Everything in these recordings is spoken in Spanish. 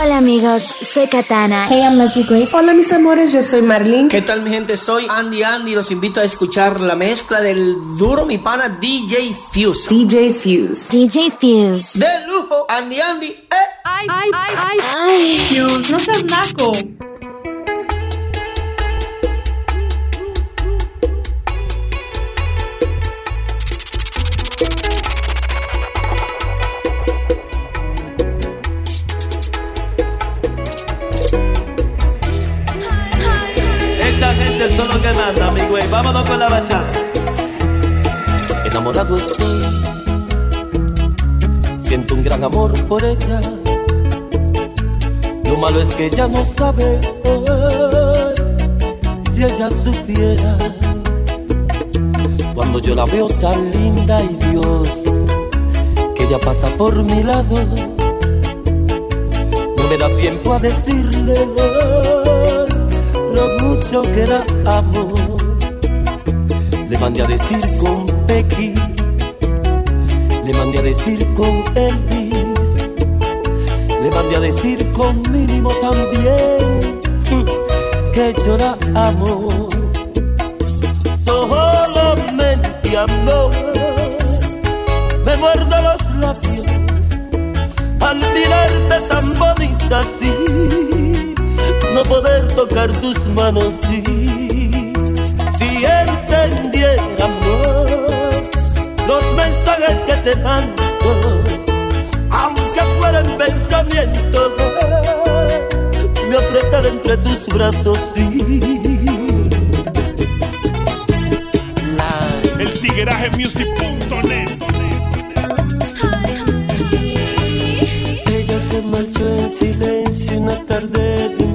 Hola amigos, soy Katana. Hey, I'm Leslie Grace. Hola mis amores, yo soy Marlene. ¿Qué tal mi gente? Soy Andy Andy. Los invito a escuchar la mezcla del duro mi pana DJ Fuse. DJ Fuse. DJ Fuse. De lujo, Andy Andy. Eh. Ay, ay, ay, ay. Ay. Fuse, no seas naco. Vámonos con la bachata. Enamorado estoy. Siento un gran amor por ella. Lo malo es que ella no sabe. si ella supiera. Cuando yo la veo tan linda y Dios, que ella pasa por mi lado. No me da tiempo a decirle lo mucho que era amor. Le mandé a decir con Pequi, le mandé a decir con Elvis, le mandé a decir con Mínimo también, que llora amor. Solamente amor, me muerdo los labios al mirarte tan bonita así no poder tocar tus manos y si entendiera amor los mensajes que te mando aunque fueran pensamientos me apretar entre tus brazos y el tigueraje music.net ella se marchó en silencio una tarde de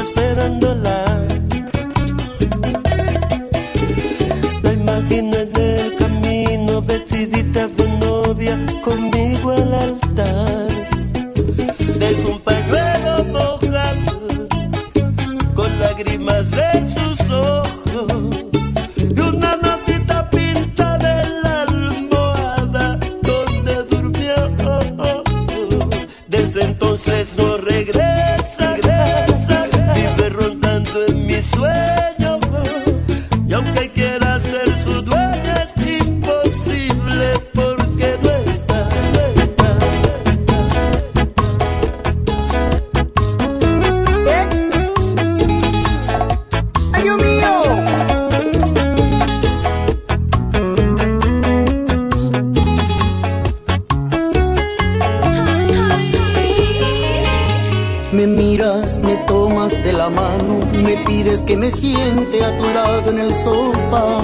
amores, Me miras, me tomas de la mano, me pides que me siente a tu lado en el sofá.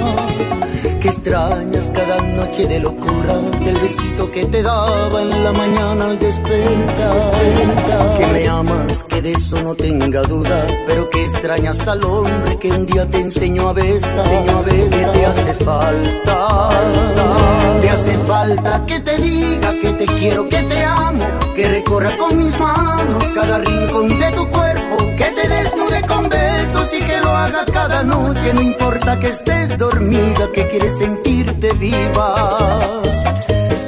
Que extrañas cada noche de locura, el besito que te daba en la mañana al despertar. Que me amas, que de eso no tenga duda, pero que extrañas al hombre que un día te enseñó a besar. Enseñó a besar. Que te hace falta, te hace falta que te diga que te quiero, que te amo, que recorra con mis manos cada rincón de tu cuerpo, que te desnude con besos y que lo haga cada noche, no importa que estés dormida, que quieres sentirte viva.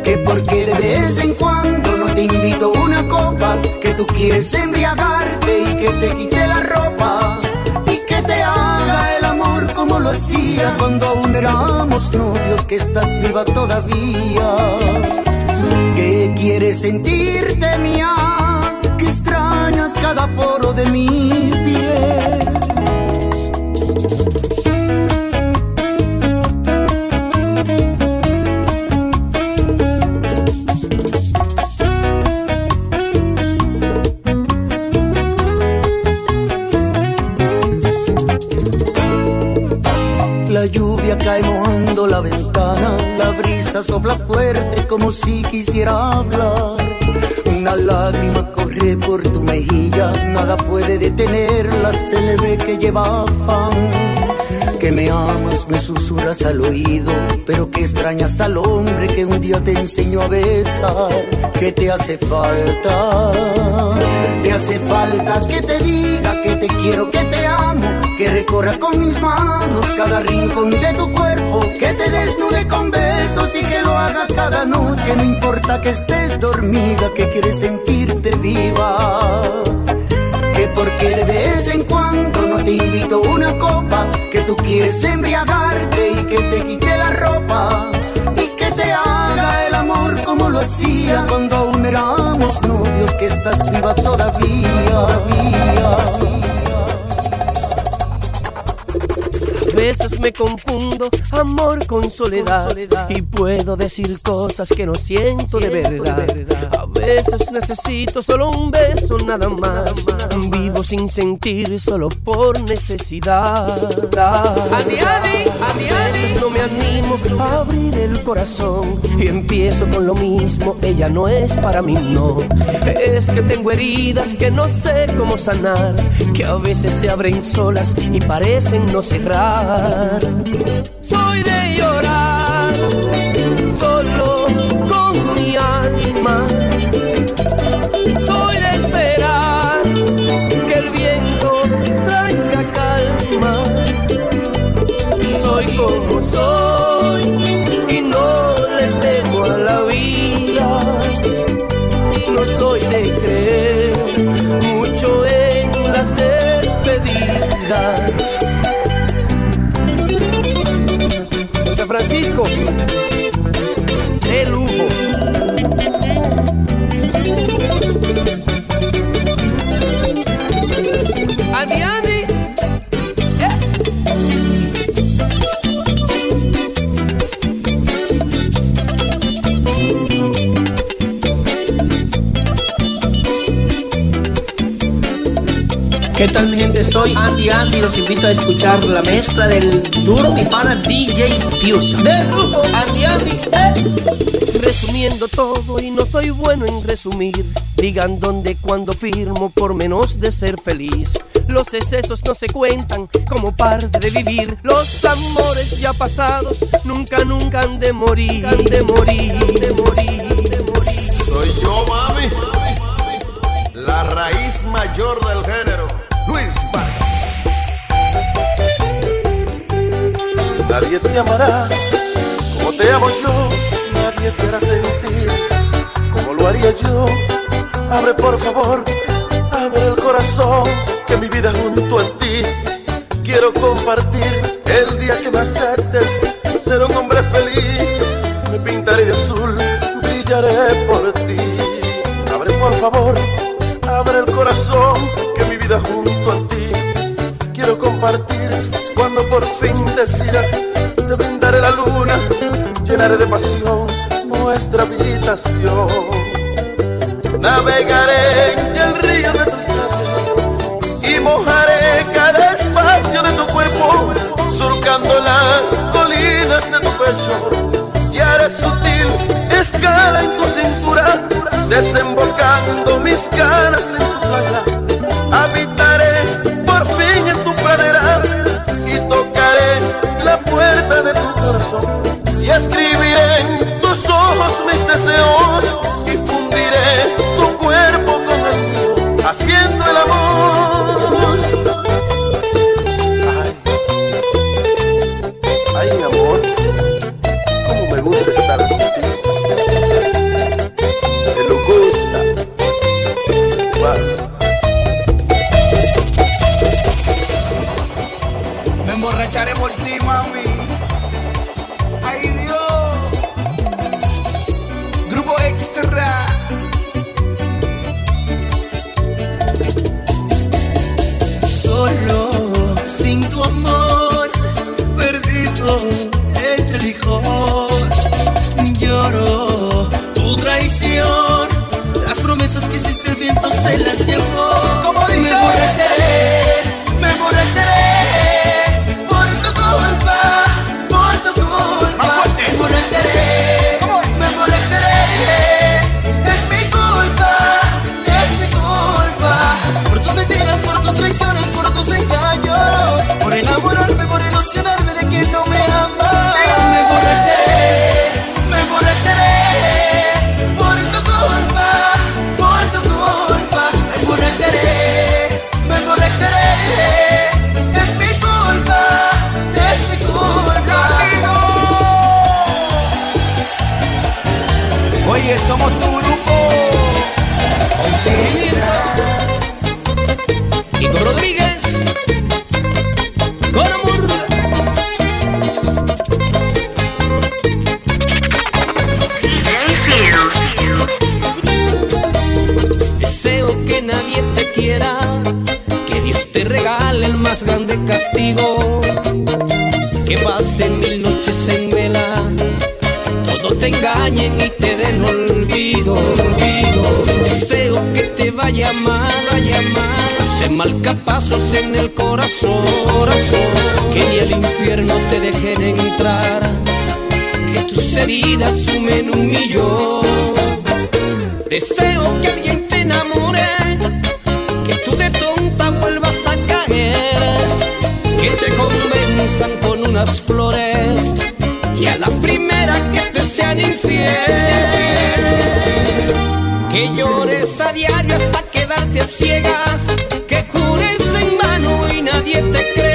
Que porque de vez en cuando no te invito una copa, que tú quieres embriagarte y que te quite la ropa y que te haga el amor como lo hacía cuando aún éramos novios, que estás viva todavía. Sentirte mía, que extrañas cada poro de mi como si quisiera hablar. Una lágrima corre por tu mejilla, nada puede detenerla, se le ve que lleva afán. Que me amas, me susurras al oído, pero que extrañas al hombre que un día te enseñó a besar. Que te hace falta, te hace falta que te diga que te quiero, que te amo, que recorra con mis manos cada rincón de tu cuerpo, que te desnude con besos cada noche, no importa que estés dormida, que quieres sentirte viva. Que porque de vez en cuando no te invito una copa, que tú quieres embriagarte y que te quite la ropa y que te haga el amor como lo hacía cuando aún éramos novios, que estás viva todavía. todavía. Veces me confundo amor con soledad y puedo decir cosas que no siento de verdad. A veces necesito solo un beso nada más. Vivo sin sentir solo por necesidad. A veces no me animo a abrir el corazón y empiezo con lo mismo. Ella no es para mí, no. Es que tengo heridas que no sé cómo sanar, que a veces se abren solas y parecen no cerrar. Soy Andy Andy, los invito a escuchar la mezcla del duro mi pana DJ Fuse. De grupo Andy Andy, eh. Resumiendo todo y no soy bueno en resumir. Digan dónde, cuando firmo por menos de ser feliz. Los excesos no se cuentan como parte de vivir. Los amores ya pasados nunca, nunca han de morir. Han de morir, de morir, de morir. Soy yo, mami. La raíz mayor del género. Luis Vargas. Nadie te amará como te amo yo. Nadie te hará sentir como lo haría yo. Abre por favor, abre el corazón. Que mi vida junto a ti quiero compartir. El día que me aceptes, ser un hombre feliz. Me pintaré azul, brillaré por ti. Abre por favor, abre el corazón. Que mi vida junto a ti Cuando por fin decidas, te brindaré la luna. Llenaré de pasión nuestra habitación. Navegaré en el río de tus labios y mojaré cada espacio de tu cuerpo, surcando las colinas de tu pecho. Y haré sutil escala en tu cintura, desembocando mis ganas en. promesas que hiciste el viento se las llevó. de castigo, que pasen mil noches en vela, todos te engañen y te den olvido, olvido. Deseo que te vaya mal, vaya mal, se marcapasos en el corazón, que ni el infierno te dejen entrar, que tus heridas sumen un millón. Deseo que alguien con unas flores y a la primera que te sean infiel. Que llores a diario hasta quedarte a ciegas, que jures en mano y nadie te cree.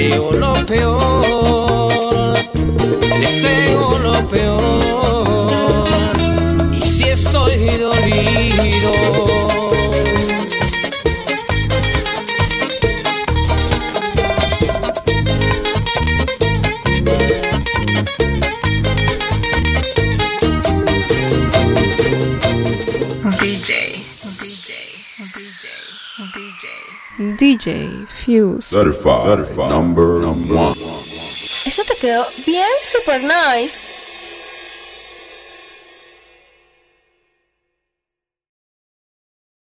feo, lo peor. DJ Fuse. Certified, certified number, number one. Eso te quedó bien super nice.